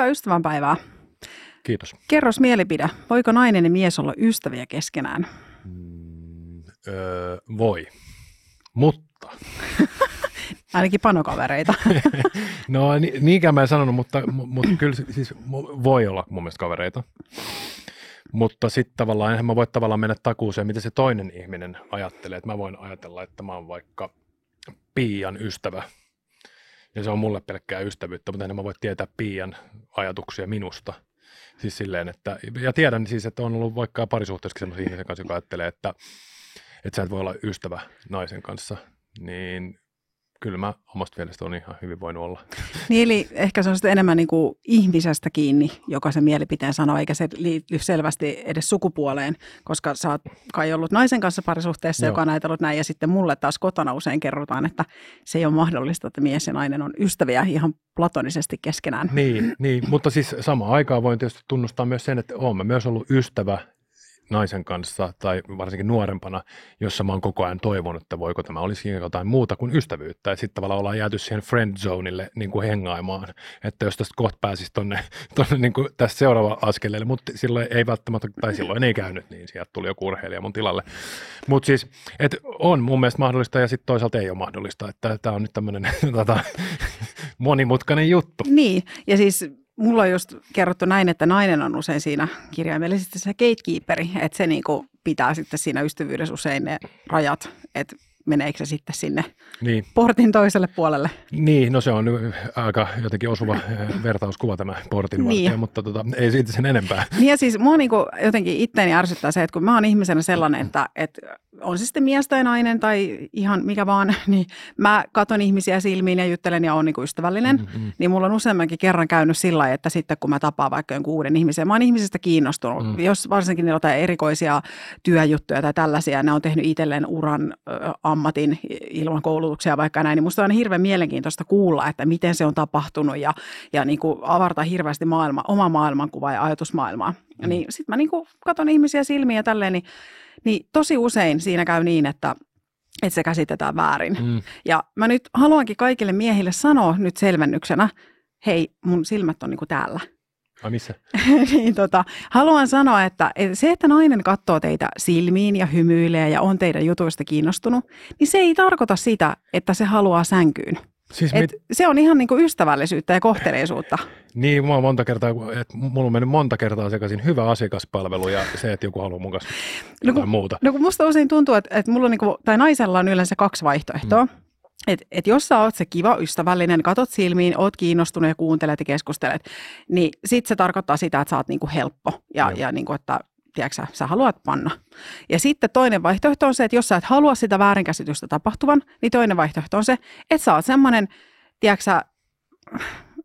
hyvää ystävänpäivää. Kiitos. Kerros mielipide. Voiko nainen ja mies olla ystäviä keskenään? Mm, öö, voi, mutta... Ainakin panokavereita. no ni, niinkään mä en sanonut, mutta, mutta kyllä siis voi olla mun mielestä kavereita. Mutta sitten tavallaan, enhän mä voi tavallaan mennä takuuseen, mitä se toinen ihminen ajattelee. Että mä voin ajatella, että mä oon vaikka Piian ystävä, ja se on mulle pelkkää ystävyyttä, mutta en mä voi tietää Piian ajatuksia minusta. Siis silleen, että, ja tiedän siis, että on ollut vaikka parisuhteessa sellaisia ihmisen kanssa, joka ajattelee, että, että sä et voi olla ystävä naisen kanssa, niin kyllä mä omasta mielestä on ihan hyvin voinut olla. Niin eli ehkä se on sitten enemmän niin kuin ihmisestä kiinni, joka se mielipiteen sanoo, eikä se liity selvästi edes sukupuoleen, koska sä oot kai ollut naisen kanssa parisuhteessa, Joo. joka on ajatellut näin, ja sitten mulle taas kotona usein kerrotaan, että se ei ole mahdollista, että mies ja nainen on ystäviä ihan platonisesti keskenään. Niin, niin mutta siis samaan aikaan voin tietysti tunnustaa myös sen, että olen myös ollut ystävä naisen kanssa tai varsinkin nuorempana, jossa mä oon koko ajan toivonut, että voiko tämä olisi jotain muuta kuin ystävyyttä. Sitten tavallaan ollaan jääty siihen friend zoneille niin kuin hengaimaan, että jos tästä kohta pääsisi tonne, tonne niin kuin tästä seuraava askeleelle, mutta silloin ei välttämättä, tai silloin ei käynyt niin, sieltä tuli joku urheilija mun tilalle. Mutta siis, että on mun mielestä mahdollista ja sitten toisaalta ei ole mahdollista, että tämä on nyt tämmöinen tota, monimutkainen juttu. Niin, ja siis mulla on just kerrottu näin, että nainen on usein siinä kirjaimellisesti se gatekeeperi, että se niinku pitää sitten siinä ystävyydessä usein ne rajat, että meneekö se sitten sinne niin. portin toiselle puolelle. Niin, no se on aika jotenkin osuva vertauskuva tämä portin niin. vartija, mutta tota, ei siitä sen enempää. Niin ja siis mua niin kuin jotenkin itteeni ärsyttää se, että kun mä oon ihmisenä sellainen, että, että on se sitten mies tai nainen tai ihan mikä vaan, niin mä katon ihmisiä silmiin ja juttelen ja on niin ystävällinen, mm-hmm. niin mulla on useammankin kerran käynyt sillä että sitten kun mä tapaan vaikka jonkun uuden ihmisen, mä oon ihmisestä kiinnostunut, mm. jos varsinkin niillä on erikoisia työjuttuja tai tällaisia, ne on tehnyt itselleen uran ammatin ilman koulutuksia vaikka näin, niin musta on hirveän mielenkiintoista kuulla, että miten se on tapahtunut ja, ja niin kuin avartaa hirveästi maailma, oma maailmankuva ja ajatusmaailmaa. Mm. Niin sitten mä niin kuin katon ihmisiä silmiin ja tälleen, niin, niin tosi usein siinä käy niin, että että se käsitetään väärin. Mm. Ja mä nyt haluankin kaikille miehille sanoa nyt selvennyksenä, hei, mun silmät on niin kuin täällä. Ai missä? niin, tota, haluan sanoa, että se, että nainen katsoo teitä silmiin ja hymyilee ja on teidän jutuista kiinnostunut, niin se ei tarkoita sitä, että se haluaa sänkyyn. Siis mit... Se on ihan niin kuin ystävällisyyttä ja kohteleisuutta. niin, mä monta kertaa, että mulla on mennyt monta kertaa sekaisin hyvä asiakaspalvelu ja se, että joku haluaa mun kanssa no, kun, muuta. No kun musta usein tuntuu, että, että mulla on niin kuin, tai naisella on yleensä kaksi vaihtoehtoa. Mm. Et, et jos sä oot se kiva, ystävällinen, katot silmiin, oot kiinnostunut ja kuuntelet ja keskustelet, niin sit se tarkoittaa sitä, että sä oot niinku helppo ja, ja niinku, että tiedätkö, sä, haluat panna. Ja sitten toinen vaihtoehto on se, että jos sä et halua sitä väärinkäsitystä tapahtuvan, niin toinen vaihtoehto on se, että sä oot semmoinen, tiedätkö,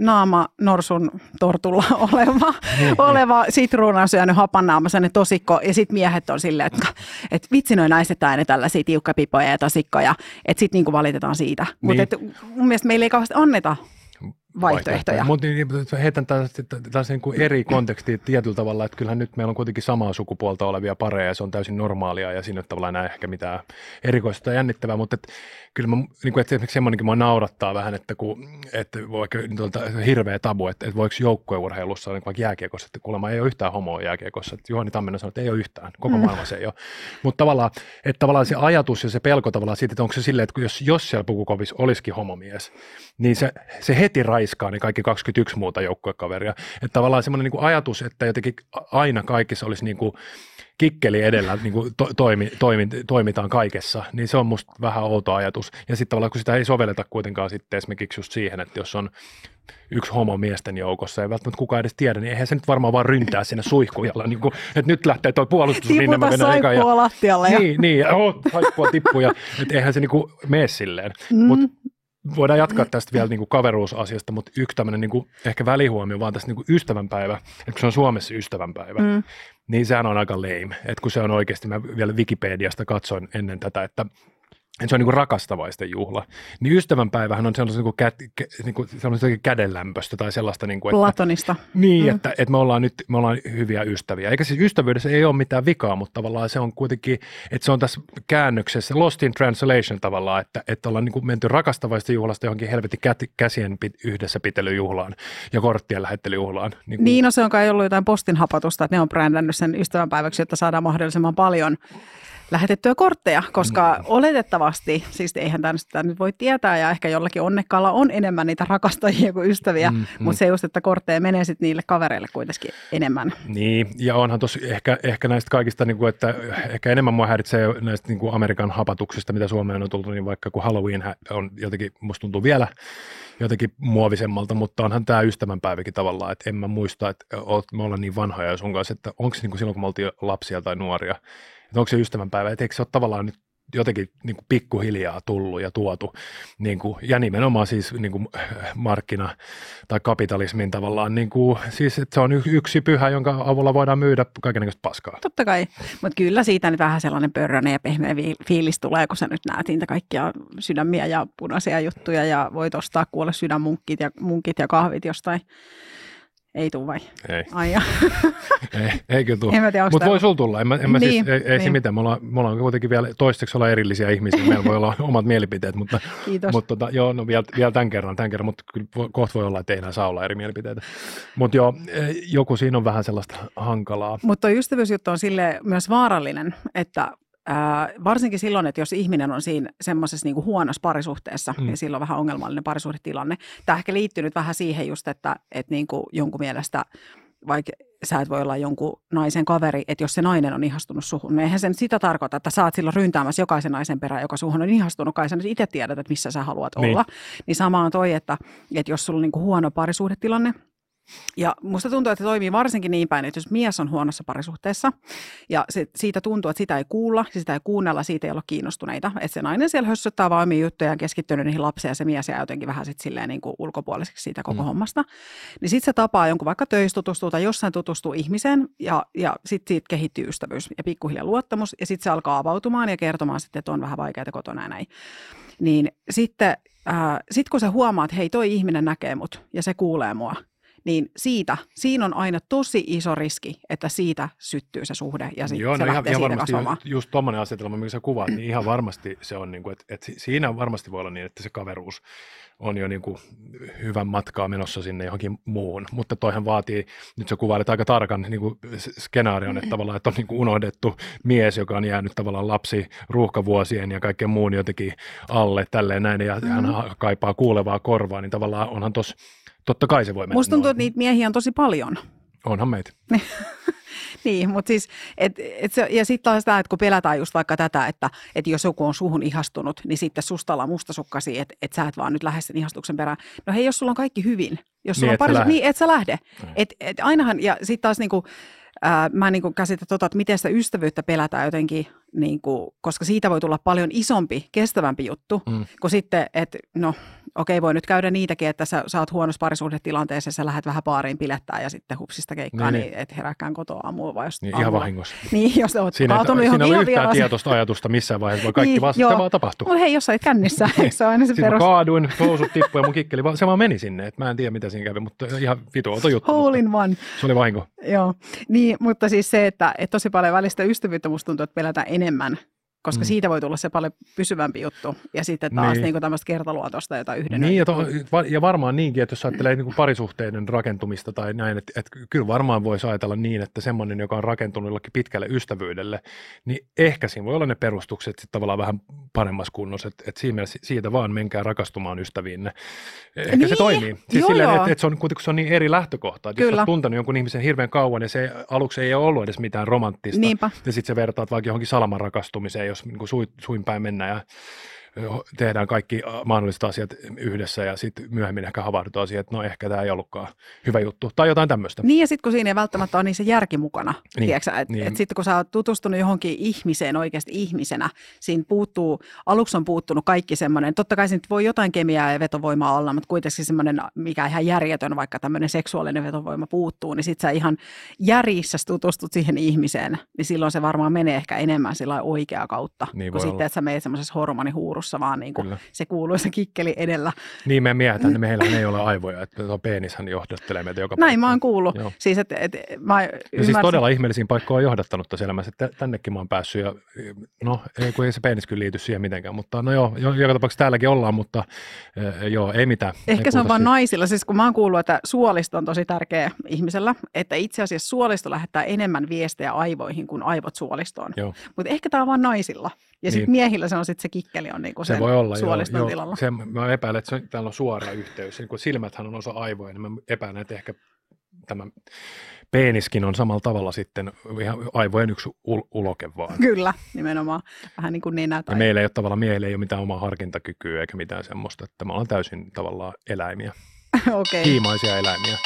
naama norsun tortulla oleva, niin. oleva sitruunan syönyt hapannaama, sellainen tosikko, ja sitten miehet on silleen, että, että vitsi noin naiset aina tällaisia tiukkapipoja ja tosikkoja, että sitten niinku valitetaan siitä. Niin. Mutta mun mielestä meillä ei kauheasti anneta vaihtoehtoja. Mutta niin, heitän taas niin kuin eri kontekstia tietyllä tavalla, että kyllähän nyt meillä on kuitenkin samaa sukupuolta olevia pareja ja se on täysin normaalia ja siinä tavallaan näe ehkä mitään erikoista tai jännittävää, mutta et, kyllä mä, niin kuin, että esimerkiksi semmoinenkin mua naurattaa vähän, että, kun, että vaikka tuolta, hirveä tabu, että, että voiko joukkueurheilussa, niin vaikka jääkiekossa, että kuulemma ei ole yhtään homoa jääkiekossa, että Juhani Tamminen sanoi, että ei ole yhtään, koko mm. maailma se ei ole, mutta tavallaan, että tavallaan se ajatus ja se pelko tavallaan siitä, että onko se silleen, että jos, jos siellä pukukovissa olisikin homomies, niin se, se heti raiskaa niin kaikki 21 muuta joukkuekaveria. Että tavallaan semmoinen niin kuin ajatus, että jotenkin aina kaikissa olisi niin kuin kikkeli edellä niin kuin to, toimi, toimi, toimitaan kaikessa, niin se on musta vähän outo ajatus. Ja sitten tavallaan kun sitä ei sovelleta kuitenkaan sitten esimerkiksi just siihen, että jos on yksi homo miesten joukossa, ei välttämättä kukaan edes tiedä, niin eihän se nyt varmaan vaan ryntää sinne suihkujalla, niin kuin, että nyt lähtee tuo puolustus, niin mä menen eka. Ja, lattialle. Ja. Niin, niin ja oh, saippua tippuu, ja, että eihän se niin kuin mene silleen. Mm. Mutta voidaan jatkaa tästä vielä niin kuin kaveruusasiasta, mutta yksi tämmöinen niin kuin ehkä välihuomio vaan tästä niin kuin ystävänpäivä, että kun se on Suomessa ystävänpäivä, mm. niin sehän on aika lame, että kun se on oikeasti, mä vielä Wikipediasta katsoin ennen tätä, että että se on niin kuin rakastavaisten juhla. Niin ystävänpäivähän on sellaista, niin kä, kä, niin kuin sellaista kädenlämpöstä tai sellaista. Niin kuin, että, Platonista. Niin, mm. että, että me ollaan nyt me ollaan hyviä ystäviä. Eikä siis ystävyydessä ei ole mitään vikaa, mutta tavallaan se on kuitenkin, että se on tässä käännöksessä, lost in translation tavallaan, että, että ollaan niin kuin menty rakastavaista juhlasta johonkin helvetin kä, käsien pit, yhdessä pitelyjuhlaan ja korttien lähettelyjuhlaan. Niin, kuin. niin no se on kai ollut jotain postin hapatusta, että ne on brändännyt sen ystävänpäiväksi, jotta saadaan mahdollisimman paljon lähetettyä kortteja, koska mm. oletettavasti, siis eihän tämä nyt voi tietää ja ehkä jollakin onnekkaalla on enemmän niitä rakastajia kuin ystäviä, mm, mm. mutta se just, että kortteja menee sitten niille kavereille kuitenkin enemmän. Niin, ja onhan tosi ehkä, ehkä näistä kaikista, niin kuin, että ehkä enemmän mua häiritsee näistä niin kuin Amerikan hapatuksista, mitä Suomeen on tultu, niin vaikka kun Halloween on jotenkin, musta tuntuu vielä jotenkin muovisemmalta, mutta onhan tämä ystävänpäiväkin tavallaan, että en mä muista, että me ollaan niin vanhoja sun kanssa, että onko niin kuin silloin, kun me oltiin lapsia tai nuoria, että onko se ystävänpäivä, että eikö se ole tavallaan nyt jotenkin niin kuin pikkuhiljaa tullut ja tuotu, niin kuin, ja nimenomaan siis niin kuin markkina- tai kapitalismin tavallaan, niin kuin, siis että se on yksi pyhä, jonka avulla voidaan myydä kaikenlaista paskaa. Totta kai, mutta kyllä siitä nyt vähän sellainen pörrönen ja pehmeä fiilis tulee, kun sä nyt näet niitä kaikkia sydämiä ja punaisia juttuja ja voit ostaa kuolle sydänmunkit ja, munkit ja kahvit jostain ei tule vai? Ei. Ai ei, ei kyllä tule. Mutta voi sulla tulla. En mä, en mä niin, siis, ei, ei niin. se mitään. Me ollaan, me ollaan kuitenkin vielä toistaiseksi olla erillisiä ihmisiä. Meillä voi olla omat mielipiteet, mutta, Kiitos. mutta tota, joo, no vielä, vielä tämän kerran, tämän kerran, mutta kyllä kohta voi olla, että ei enää saa olla eri mielipiteitä. Mutta joo, joku siinä on vähän sellaista hankalaa. Mutta ystävyysjuttu on sille myös vaarallinen, että Ää, varsinkin silloin, että jos ihminen on siinä semmoisessa niin huonossa parisuhteessa, mm. niin silloin on vähän ongelmallinen parisuhdetilanne. Tämä ehkä liittyy nyt vähän siihen just, että, että niin kuin jonkun mielestä vaikka sä et voi olla jonkun naisen kaveri, että jos se nainen on ihastunut suhun, niin eihän sen sitä tarkoita, että sä oot silloin ryntäämässä jokaisen naisen perään, joka suhun on ihastunut, kai sä nyt itse tiedät, että missä sä haluat niin. olla. Niin sama on toi, että, että jos sulla on niin kuin huono parisuhdetilanne, ja musta tuntuu, että se toimii varsinkin niin päin, että jos mies on huonossa parisuhteessa ja se, siitä tuntuu, että sitä ei kuulla, sitä ei kuunnella, siitä ei olla kiinnostuneita. Että se nainen siellä hössöttää vaan omia juttuja ja keskittynyt niihin lapsiin ja se mies jää jotenkin vähän sit silleen niin kuin ulkopuoliseksi siitä koko mm. hommasta. Niin sitten se tapaa jonkun vaikka töissä tutustuu tai jossain tutustuu ihmiseen ja, ja sitten siitä kehittyy ystävyys ja pikkuhiljaa luottamus ja sitten se alkaa avautumaan ja kertomaan sitten, että on vähän vaikeaa kotona ja näin. Niin sitten äh, sit kun sä huomaat, että hei toi ihminen näkee mut ja se kuulee mua – niin siitä, siinä on aina tosi iso riski, että siitä syttyy se suhde ja sitten Joo, se no ihan, ihan varmasti kasvamaan. just, just tuommoinen asetelma, mikä sä kuvaat, niin ihan varmasti se on, niin kuin, että, että siinä varmasti voi olla niin, että se kaveruus on jo niin kuin hyvän matkaa menossa sinne johonkin muuhun, mutta toihan vaatii, nyt sä kuvailet aika tarkan niin kuin skenaarion, että tavallaan että on niin kuin unohdettu mies, joka on jäänyt tavallaan lapsi ruuhkavuosien ja kaikkeen muun jotenkin alle, tälleen näin, ja mm. hän kaipaa kuulevaa korvaa, niin tavallaan onhan tuossa Totta kai se voi mennä Musta tuntuu, noin. että niitä miehiä on tosi paljon. Onhan meitä. niin, mutta siis, et, et se, ja sitten taas tämä, että kun pelätään just vaikka tätä, että, että jos joku on suhun ihastunut, niin sitten susta ollaan mustasukkasi, että, että sä et vaan nyt lähde sen ihastuksen perään. No hei, jos sulla on kaikki hyvin, jos sulla niin, on pari, niin et sä lähde. Mm. Et, et ainahan, ja sitten taas niinku, ää, mä niin käsitän tota, että miten sitä ystävyyttä pelätään jotenkin, niin kuin, koska siitä voi tulla paljon isompi, kestävämpi juttu, mm. kuin sitten, että no okei, voi nyt käydä niitäkin, että sä, sä oot huonossa parisuhdetilanteessa ja sä lähdet vähän baariin pilettää ja sitten hupsista keikkaa, niin, niin, niin et herääkään kotoa aamulla vai niin, ihan vahingossa. Niin, jos oot siinä, kaatunut ole yhtään tietoista ajatusta missään vaiheessa, vaan kaikki niin, vaan tapahtuu. Mutta hei, jos sä kännissä, eikö se ole aina se Sitten perus? kaaduin, housut tippuja mun kikkeli, se vaan meni sinne, että mä en tiedä mitä siinä kävi, mutta ihan vitu outo juttu. Hole in one. Se oli vahinko. Joo, niin, mutta siis se, että, että tosi paljon välistä ystävyyttä musta tuntuu, että pelätään enemmän koska mm. siitä voi tulla se paljon pysyvämpi juttu. Ja sitten taas niin. niin tämmöistä kertaluotosta, jota yhden... Niin, ja, to, ja varmaan niinkin, että jos ajattelee niin kuin parisuhteiden rakentumista tai näin, että, että kyllä varmaan voisi ajatella niin, että semmoinen, joka on rakentunut jollakin pitkälle ystävyydelle, niin ehkä siinä voi olla ne perustukset sitten tavallaan vähän paremmassa kunnossa, että, että siinä mielessä siitä vaan menkää rakastumaan ystäviinne. Ehkä niin. se toimii. Siis joo, silleen, joo. Että, että se on kuitenkin se on niin eri lähtökohta, että kyllä. jos olet tuntenut jonkun ihmisen hirveän kauan ja se aluksi ei ole ollut edes mitään romanttista, Niinpä. ja sitten se vertaat vaikka johonkin salaman rakastumiseen, jos niin kuin suin päin mennä ja tehdään kaikki mahdolliset asiat yhdessä ja sitten myöhemmin ehkä havahdutaan siihen, että no ehkä tämä ei ollutkaan hyvä juttu tai jotain tämmöistä. Niin ja sitten kun siinä ei välttämättä ole niin se järki mukana, niin, että niin. et sitten kun sä oot tutustunut johonkin ihmiseen oikeasti ihmisenä, siinä puuttuu, aluksi on puuttunut kaikki semmoinen, totta kai siinä voi jotain kemiaa ja vetovoimaa olla, mutta kuitenkin semmoinen, mikä ihan järjetön, vaikka tämmöinen seksuaalinen vetovoima puuttuu, niin sitten sä ihan järjissä tutustut siihen ihmiseen, niin silloin se varmaan menee ehkä enemmän sillä oikeaa kautta, niin kuin sitten, että sä meet semmoisessa hormonihuurussa taskuruudussa, vaan niin kuin se kuuluisa kikkeli edellä. Niin, me miehet, niin meillä ei ole aivoja, että tuo penishän johdattelee meitä joka Näin paikkaan. mä oon kuullut. Joo. Siis, et, et, mä ja siis todella ihmeellisiin paikkoihin on johdattanut tässä elämässä, että tännekin mä oon päässyt ja no, ei, kun ei se penis kyllä liity siihen mitenkään, mutta no joo, joka tapauksessa täälläkin ollaan, mutta joo, ei mitään. Ehkä ei se on vain naisilla, siis kun mä oon kuullut, että suolisto on tosi tärkeä ihmisellä, että itse asiassa suolisto lähettää enemmän viestejä aivoihin kuin aivot suolistoon. Mutta ehkä tämä on vain naisilla. Ja sitten niin. miehillä se on sitten se kikkeli on niinku se voi olla, suoliston joo, tilalla. Se, mä epäilen, että se, täällä on suora yhteys. Niin kun silmäthän on osa aivoja, niin mä epäilen, että ehkä tämä peeniskin on samalla tavalla sitten ihan aivojen yksi ul- uloke vaan. Kyllä, nimenomaan. Vähän niin kuin niin Ja meillä ei ole tavallaan, miehillä ei ole mitään omaa harkintakykyä eikä mitään semmoista, että me ollaan täysin tavallaan eläimiä. okay. Kiimaisia eläimiä.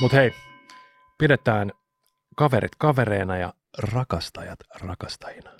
Mutta hei, pidetään kaverit kavereina ja rakastajat rakastajina.